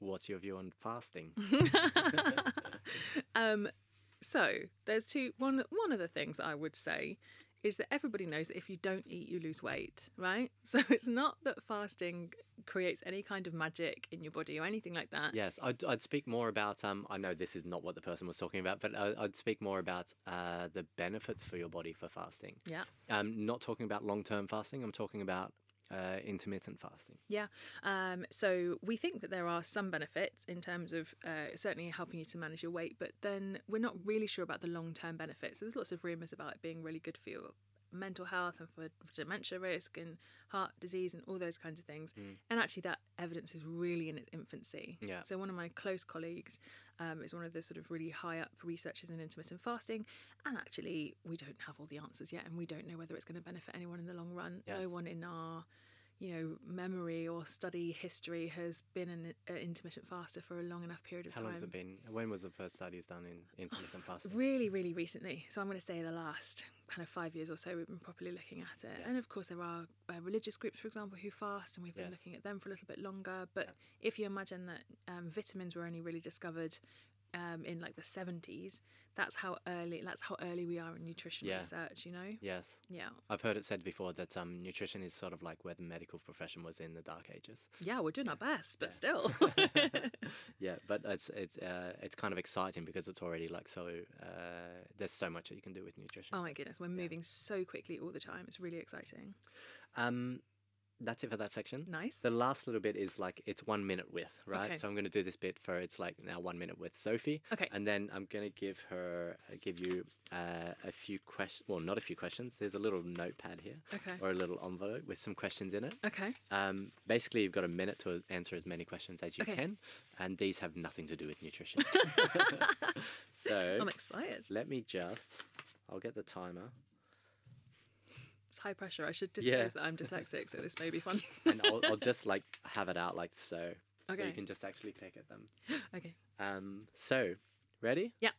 what's your view on fasting? um, so there's two. One one of the things I would say is that everybody knows that if you don't eat, you lose weight, right? So it's not that fasting creates any kind of magic in your body or anything like that. Yes, I'd, I'd speak more about. Um, I know this is not what the person was talking about, but I, I'd speak more about uh, the benefits for your body for fasting. Yeah. Um, not talking about long term fasting. I'm talking about uh, intermittent fasting. Yeah. Um, so we think that there are some benefits in terms of uh, certainly helping you to manage your weight, but then we're not really sure about the long term benefits. So there's lots of rumours about it being really good for your mental health and for dementia risk and heart disease and all those kinds of things. And actually, that evidence is really in its infancy. Yeah. So one of my close colleagues um, is one of the sort of really high up researchers in intermittent fasting, and actually, we don't have all the answers yet, and we don't know whether it's going to benefit anyone in the long run. Yes. No one in our you know, memory or study history has been an uh, intermittent faster for a long enough period of How time. How long has it been? When was the first studies done in intermittent fasting? Really, really recently. So I'm going to say the last kind of five years or so, we've been properly looking at it. Yeah. And of course, there are uh, religious groups, for example, who fast, and we've been Yes. looking at them for a little bit longer. But if you imagine that um, vitamins were only really discovered um, in like the 70s, that's how early. That's how early we are in nutrition Yeah. research. You know? Yes, Yeah. I've heard it said before that um, nutrition is sort of like where the medical profession was in the Dark Ages. Yeah, we're doing our best, but Yeah. still. yeah, but it's it's uh, it's kind of exciting because it's already like so. Uh, there's so much that you can do with nutrition. oh my goodness, we're moving so quickly all the time. It's really exciting. Um, that's it for that section. Nice. The last little bit is like it's one minute with, right? Okay. So I'm going to do this bit for it's like now one minute with Sophie. Okay. And then I'm going to give her, uh, give you uh, a few questions. Well, not a few questions. There's a little notepad here, Okay. or a little envelope with some questions in it. Okay. Um, basically, you've got a minute to answer as many questions as you Okay. can, and these have nothing to do with nutrition. so I'm excited. let me just. I'll get the timer, It's high pressure. I should Yeah. disclose that I'm dyslexic, so this may be fun. and I'll, I'll just like have it out like so. So Okay. you can just actually pick at them. okay. Um, so, ready? Yeah.